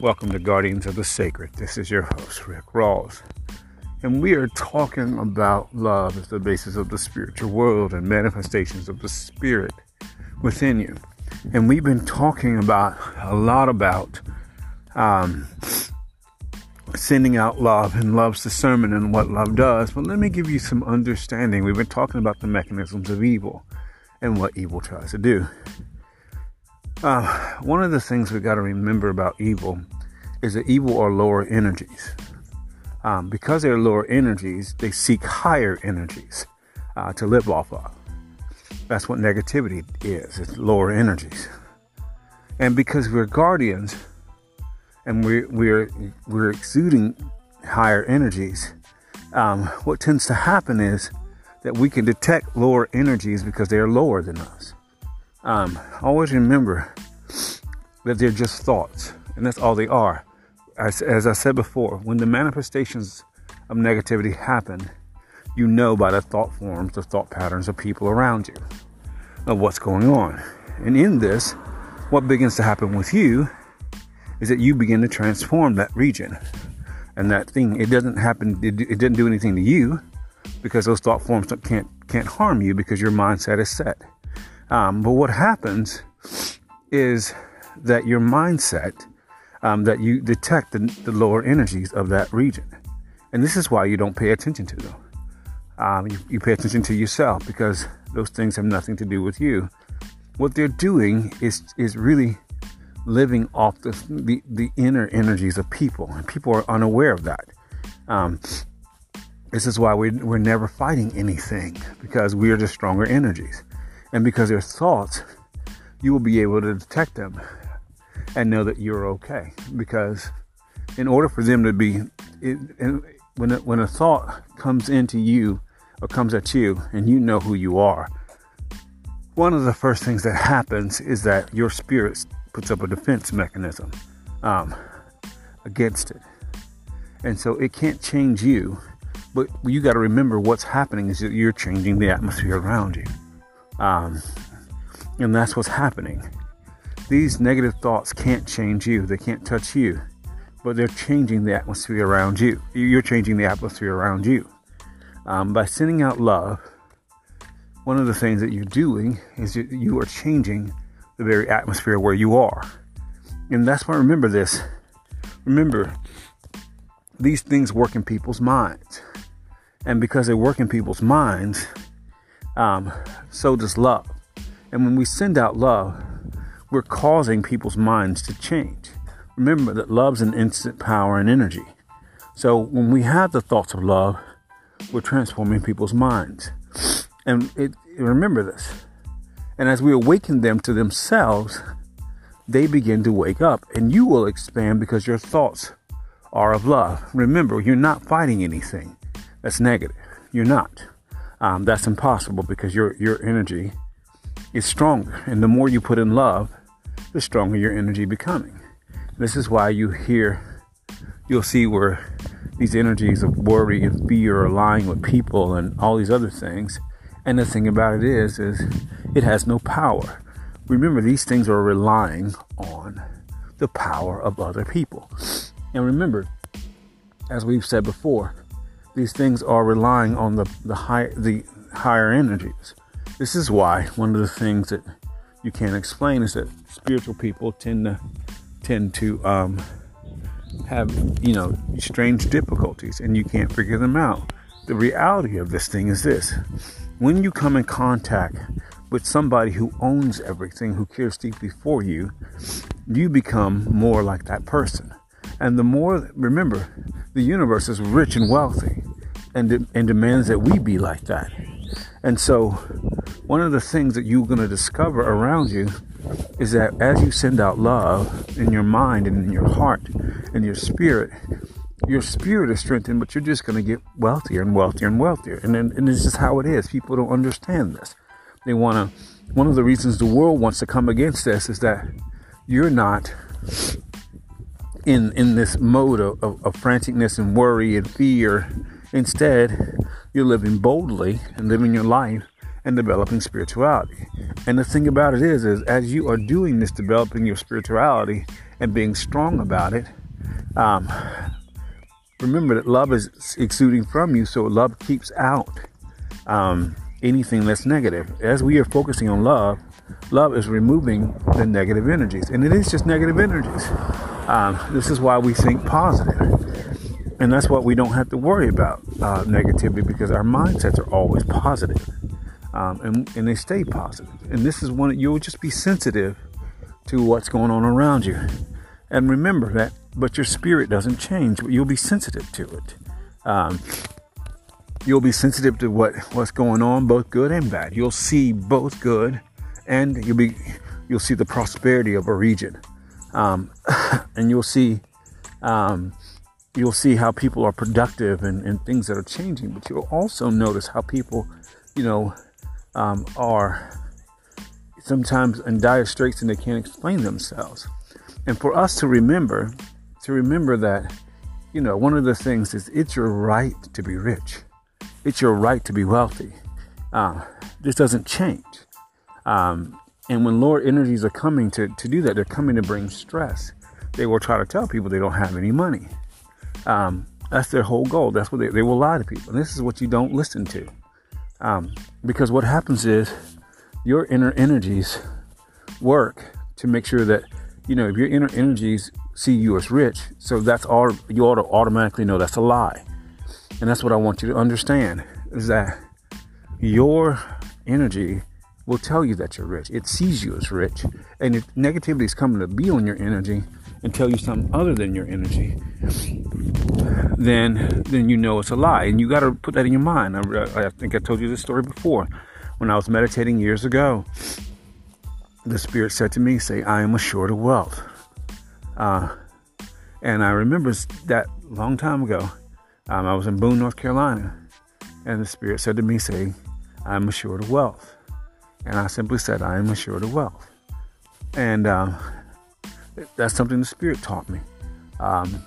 Welcome to Guardians of the Sacred. This is your host, Rick Rawls. And we are talking about love as the basis of the spiritual world and manifestations of the spirit within you. And we've been talking about a lot about um, sending out love and love's discernment and what love does. But let me give you some understanding. We've been talking about the mechanisms of evil and what evil tries to do. Uh, one of the things we got to remember about evil is that evil are lower energies. Um, because they're lower energies, they seek higher energies uh, to live off of. That's what negativity is. It's lower energies. And because we're guardians and we're we're we're exuding higher energies, um, what tends to happen is that we can detect lower energies because they are lower than us. Um, always remember that they're just thoughts, and that's all they are. As, as I said before, when the manifestations of negativity happen, you know by the thought forms, the thought patterns of people around you, of what's going on. And in this, what begins to happen with you is that you begin to transform that region and that thing. It doesn't happen, it, it didn't do anything to you because those thought forms can't, can't harm you because your mindset is set. Um, but what happens is that your mindset, um, that you detect the, the, lower energies of that region. And this is why you don't pay attention to them. Um, you, you pay attention to yourself because those things have nothing to do with you. What they're doing is, is really living off the, the, the inner energies of people, and people are unaware of that. Um, this is why we're, we're never fighting anything because we are the stronger energies. And because they're thoughts, you will be able to detect them and know that you're okay. Because in order for them to be, it, when, a, when a thought comes into you or comes at you and you know who you are, one of the first things that happens is that your spirit puts up a defense mechanism um, against it. And so it can't change you, but you got to remember what's happening is that you're changing the atmosphere around you. Um, and that's what's happening. These negative thoughts can't change you, they can't touch you, but they're changing the atmosphere around you. You're changing the atmosphere around you. Um, by sending out love, one of the things that you're doing is you, you are changing the very atmosphere where you are. And that's why I remember this. Remember, these things work in people's minds. And because they work in people's minds, um, so does love. And when we send out love, we're causing people's minds to change. Remember that love's an instant power and energy. So when we have the thoughts of love, we're transforming people's minds. And it, remember this. And as we awaken them to themselves, they begin to wake up and you will expand because your thoughts are of love. Remember, you're not fighting anything that's negative. You're not. Um, that's impossible because your, your energy is stronger. And the more you put in love, the stronger your energy becoming. This is why you hear, you'll see where these energies of worry and fear are lying with people and all these other things. And the thing about it is, is it has no power. Remember, these things are relying on the power of other people. And remember, as we've said before, these things are relying on the the high the higher energies. This is why one of the things that you can't explain is that spiritual people tend to tend to um, have you know strange difficulties, and you can't figure them out. The reality of this thing is this: when you come in contact with somebody who owns everything, who cares deeply for you, you become more like that person. And the more, remember, the universe is rich and wealthy and, de- and demands that we be like that. And so, one of the things that you're going to discover around you is that as you send out love in your mind and in your heart and your spirit, your spirit is strengthened, but you're just going to get wealthier and wealthier and wealthier. And, then, and it's just how it is. People don't understand this. They want to, one of the reasons the world wants to come against this is that you're not in, in this mode of, of, of franticness and worry and fear Instead, you're living boldly and living your life and developing spirituality. And the thing about it is, is as you are doing this, developing your spirituality and being strong about it, um, remember that love is exuding from you, so love keeps out um, anything that's negative. As we are focusing on love, love is removing the negative energies, and it is just negative energies. Um, this is why we think positive. And that's what we don't have to worry about uh, negativity because our mindsets are always positive um, and, and they stay positive. And this is one you'll just be sensitive to what's going on around you. And remember that, but your spirit doesn't change. but You'll be sensitive to it. Um, you'll be sensitive to what, what's going on, both good and bad. You'll see both good, and you'll be you'll see the prosperity of a region, um, and you'll see um, you'll see how people are productive and, and things that are changing. But you'll also notice how people, you know, um, are sometimes in dire straits and they can't explain themselves. And for us to remember, to remember that, you know, one of the things is it's your right to be rich. It's your right to be wealthy. Uh, this doesn't change. Um, and when lower energies are coming to, to do that, they're coming to bring stress. They will try to tell people they don't have any money. Um, that's their whole goal. That's what they, they will lie to people. And this is what you don't listen to. Um, because what happens is your inner energies work to make sure that, you know, if your inner energies see you as rich, so that's all you ought to automatically know that's a lie. And that's what I want you to understand is that your energy will tell you that you're rich. It sees you as rich. And if negativity is coming to be on your energy and tell you something other than your energy, then then you know it's a lie, and you got to put that in your mind. I, I, think I told you this story before. When I was meditating years ago, the spirit said to me, "Say, I am assured of wealth." Uh, and I remember that long time ago. Um, I was in Boone, North Carolina, and the spirit said to me, "Say, I am assured of wealth." And I simply said, "I am assured of wealth." And um, that's something the spirit taught me. Um,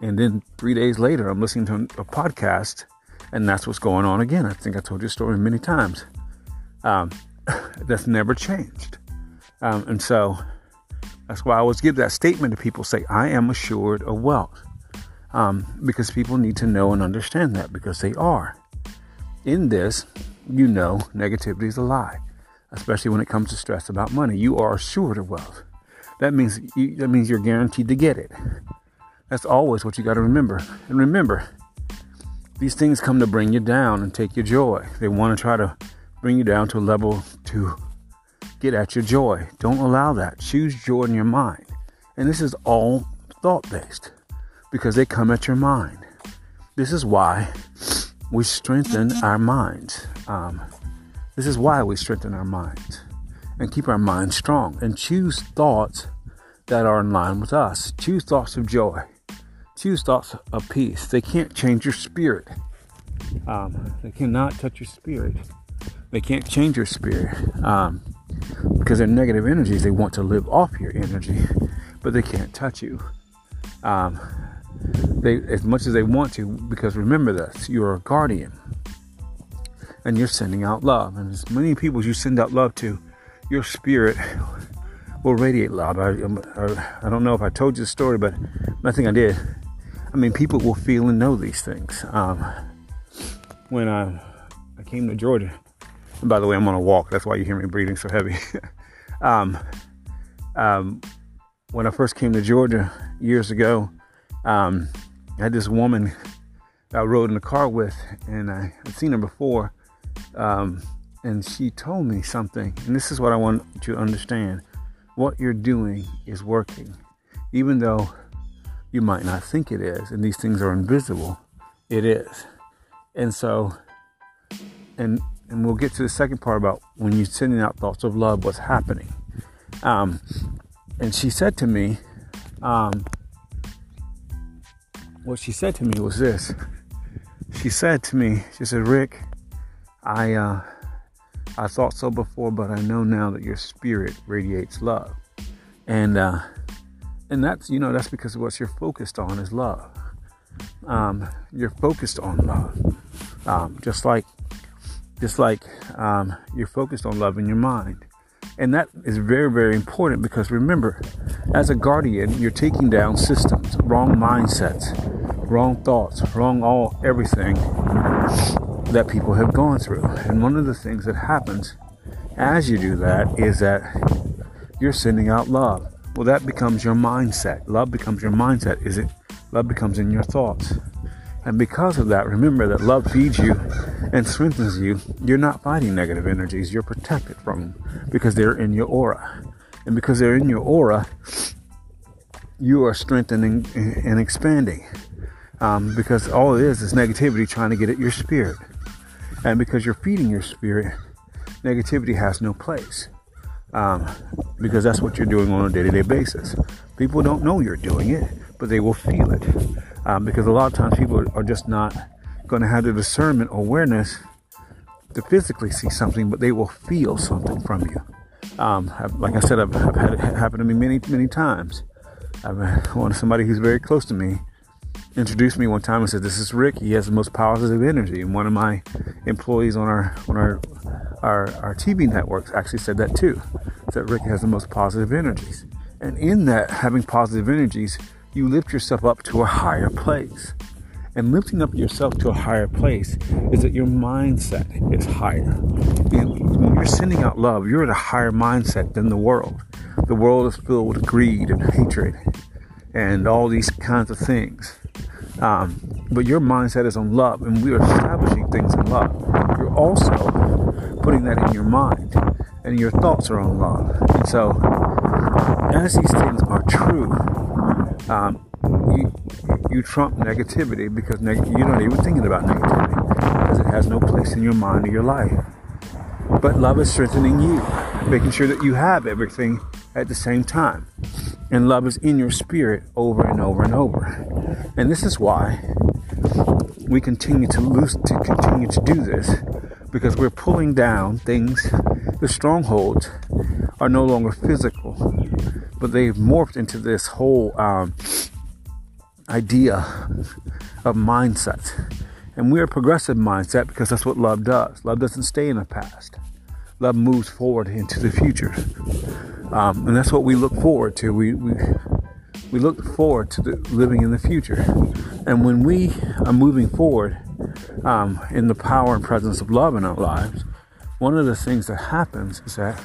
and then three days later, I'm listening to a podcast, and that's what's going on again. I think I told you a story many times. Um, that's never changed. Um, and so that's why I always give that statement to people say, I am assured of wealth. Um, because people need to know and understand that because they are. In this, you know negativity is a lie, especially when it comes to stress about money. You are assured of wealth. That means you, that means you're guaranteed to get it. That's always what you got to remember. And remember, these things come to bring you down and take your joy. They want to try to bring you down to a level to get at your joy. Don't allow that. Choose joy in your mind. And this is all thought based because they come at your mind. This is why we strengthen our minds. Um, this is why we strengthen our minds and keep our minds strong and choose thoughts that are in line with us. Choose thoughts of joy. Choose thoughts of peace. They can't change your spirit. Um, they cannot touch your spirit. They can't change your spirit um, because they're negative energies. They want to live off your energy, but they can't touch you. Um, they as much as they want to, because remember this: you're a guardian, and you're sending out love. And as many people as you send out love to, your spirit will radiate love. I, I, I don't know if I told you the story, but I think I did. I mean, people will feel and know these things. Um, when I, I came to Georgia, and by the way, I'm on a walk. That's why you hear me breathing so heavy. um, um, when I first came to Georgia years ago, um, I had this woman I rode in the car with, and I had seen her before. Um, and she told me something, and this is what I want you to understand. What you're doing is working. Even though you might not think it is, and these things are invisible. It is. And so, and and we'll get to the second part about when you're sending out thoughts of love, what's happening. Um, and she said to me, um, what she said to me was this. She said to me, she said, Rick, I uh, I thought so before, but I know now that your spirit radiates love. And uh, and that's you know that's because what you're focused on is love um, you're focused on love um, just like just like um, you're focused on love in your mind. And that is very, very important because remember, as a guardian, you're taking down systems, wrong mindsets, wrong thoughts, wrong all everything that people have gone through. And one of the things that happens as you do that is that you're sending out love. Well, that becomes your mindset. Love becomes your mindset. Is it? Love becomes in your thoughts. And because of that, remember that love feeds you and strengthens you. You're not fighting negative energies. You're protected from them because they're in your aura. And because they're in your aura, you are strengthening and expanding. Um, because all it is is negativity trying to get at your spirit. And because you're feeding your spirit, negativity has no place. Um, because that's what you're doing on a day to day basis. People don't know you're doing it, but they will feel it. Um, because a lot of times people are just not going to have the discernment awareness to physically see something, but they will feel something from you. Um, like I said, I've, I've, had it happen to me many, many times. I've had somebody who's very close to me introduced me one time and said, "This is Rick. He has the most positive energy." And one of my employees on our on our our, our TV networks actually said that too. That Rick has the most positive energies, and in that having positive energies, you lift yourself up to a higher place. And lifting up yourself to a higher place is that your mindset is higher. When you're sending out love, you're at a higher mindset than the world. The world is filled with greed and hatred and all these kinds of things. Um, but your mindset is on love, and we are establishing things in love. You're also putting that in your mind, and your thoughts are on love. And so, as these things are true, um, you, you trump negativity because neg- you're not even thinking about negativity because it has no place in your mind or your life. But love is strengthening you, making sure that you have everything at the same time. And love is in your spirit over and over and over. And this is why we continue to lose to continue to do this because we're pulling down things the strongholds are no longer physical but they've morphed into this whole um, idea of mindset. And we're a progressive mindset because that's what love does. Love doesn't stay in the past. Love moves forward into the future. Um, and that's what we look forward to. We, we, we look forward to living in the future. And when we are moving forward um, in the power and presence of love in our lives, one of the things that happens is that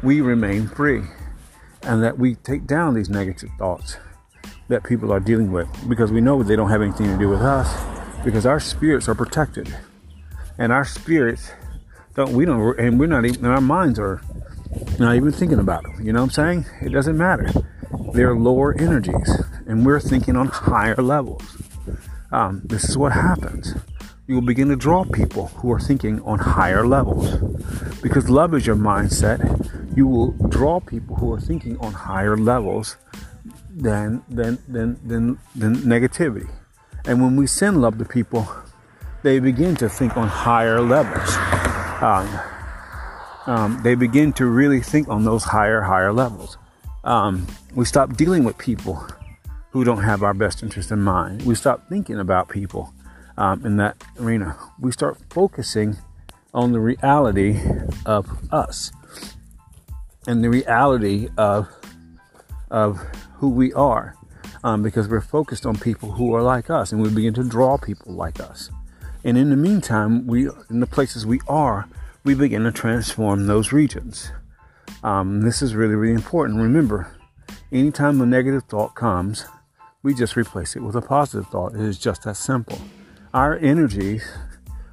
we remain free and that we take down these negative thoughts that people are dealing with because we know they don't have anything to do with us because our spirits are protected and our spirits don't we don't and we're not even our minds are not even thinking about them you know what i'm saying? It doesn't matter. They're lower energies and we're thinking on higher levels. Um, this is what happens. You will begin to draw people who are thinking on higher levels. Because love is your mindset you will draw people who are thinking on higher levels than than than than, than negativity. And when we send love to people, they begin to think on higher levels. Um, um, they begin to really think on those higher, higher levels. Um, we stop dealing with people who don't have our best interest in mind. We stop thinking about people um, in that arena. We start focusing on the reality of us and the reality of of who we are um, because we're focused on people who are like us and we begin to draw people like us. And in the meantime, we in the places we are, we begin to transform those regions. Um, this is really, really important. Remember, anytime a negative thought comes, we just replace it with a positive thought. It is just that simple. Our energies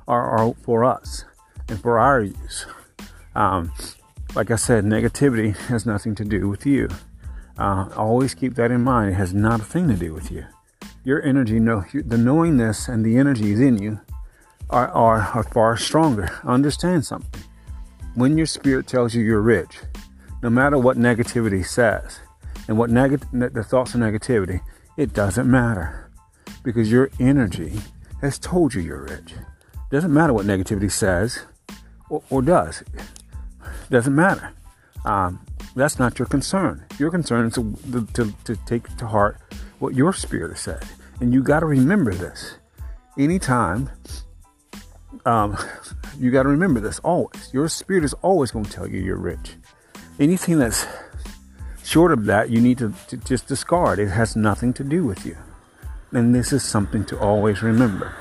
are, are for us and for our use. Um, like I said, negativity has nothing to do with you. Uh, always keep that in mind. It has not a thing to do with you. Your energy, know, the knowingness and the energy is in you are, are, are far stronger. Understand something. When your spirit tells you you're rich, no matter what negativity says and what neg- the thoughts of negativity, it doesn't matter because your energy has told you you're rich. Doesn't matter what negativity says or, or does. Doesn't matter. Um, that's not your concern. Your concern is to, to, to take to heart what your spirit has said. And you got to remember this. Anytime um, you got to remember this always. Your spirit is always going to tell you you're rich. Anything that's short of that, you need to, to just discard. It has nothing to do with you. And this is something to always remember.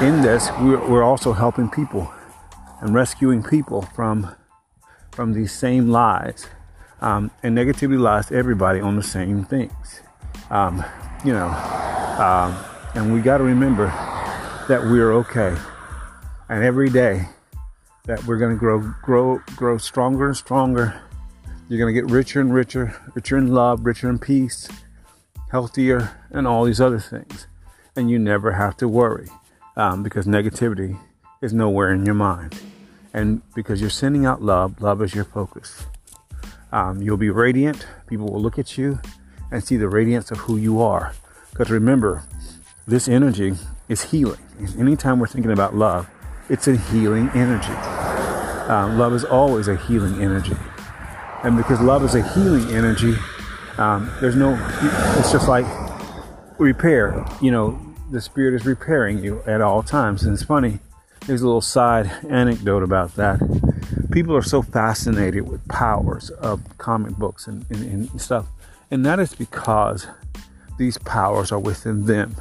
In this, we're, we're also helping people and rescuing people from from these same lies. Um, and negativity lies to everybody on the same things. Um, you know, um, and we got to remember that we're okay. And every day that we're going to grow, grow, grow stronger and stronger. You're going to get richer and richer, richer in love, richer in peace, healthier, and all these other things. And you never have to worry um, because negativity is nowhere in your mind. And because you're sending out love, love is your focus. Um, you'll be radiant. People will look at you and see the radiance of who you are. Because remember, this energy is healing. Anytime we're thinking about love, it's a healing energy. Um, love is always a healing energy. And because love is a healing energy, um, there's no, it's just like repair. You know, the spirit is repairing you at all times. And it's funny, there's a little side anecdote about that. People are so fascinated with powers of comic books and, and, and stuff. And that is because these powers are within them.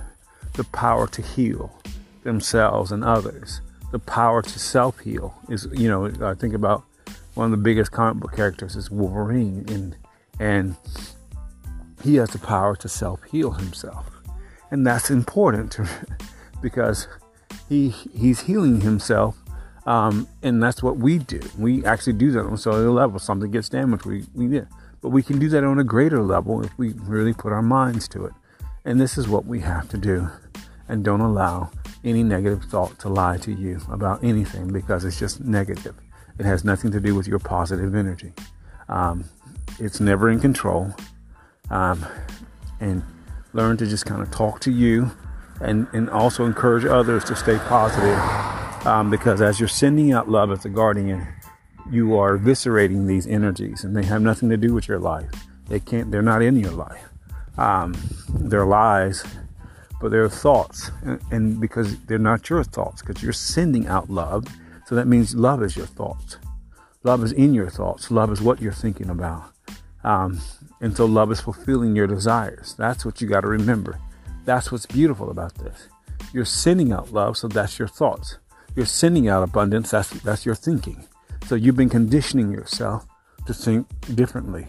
The power to heal themselves and others. The power to self heal is, you know, I think about one of the biggest comic book characters is Wolverine, and and he has the power to self heal himself, and that's important because he he's healing himself, um, and that's what we do. We actually do that on a cellular level. Something gets damaged, we we do. But we can do that on a greater level if we really put our minds to it. And this is what we have to do. And don't allow any negative thought to lie to you about anything because it's just negative. It has nothing to do with your positive energy. Um, it's never in control. Um, and learn to just kind of talk to you and, and also encourage others to stay positive. Um, because as you're sending out love as a guardian, you are eviscerating these energies and they have nothing to do with your life. They can't, they're not in your life. Um, they're lies, but they're thoughts. And, and because they're not your thoughts, because you're sending out love. So that means love is your thoughts. Love is in your thoughts. Love is what you're thinking about. Um, and so love is fulfilling your desires. That's what you got to remember. That's what's beautiful about this. You're sending out love, so that's your thoughts. You're sending out abundance, that's that's your thinking. So you've been conditioning yourself to think differently.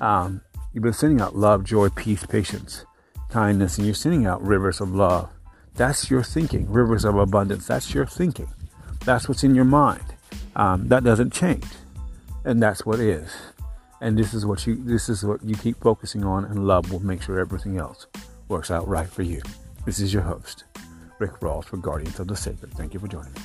Um, you've been sending out love, joy, peace, patience, kindness, and you're sending out rivers of love. That's your thinking. Rivers of abundance. That's your thinking. That's what's in your mind. Um, that doesn't change, and that's what is. And this is what you this is what you keep focusing on, and love will make sure everything else works out right for you. This is your host, Rick Rawls for Guardians of the Sacred. Thank you for joining me.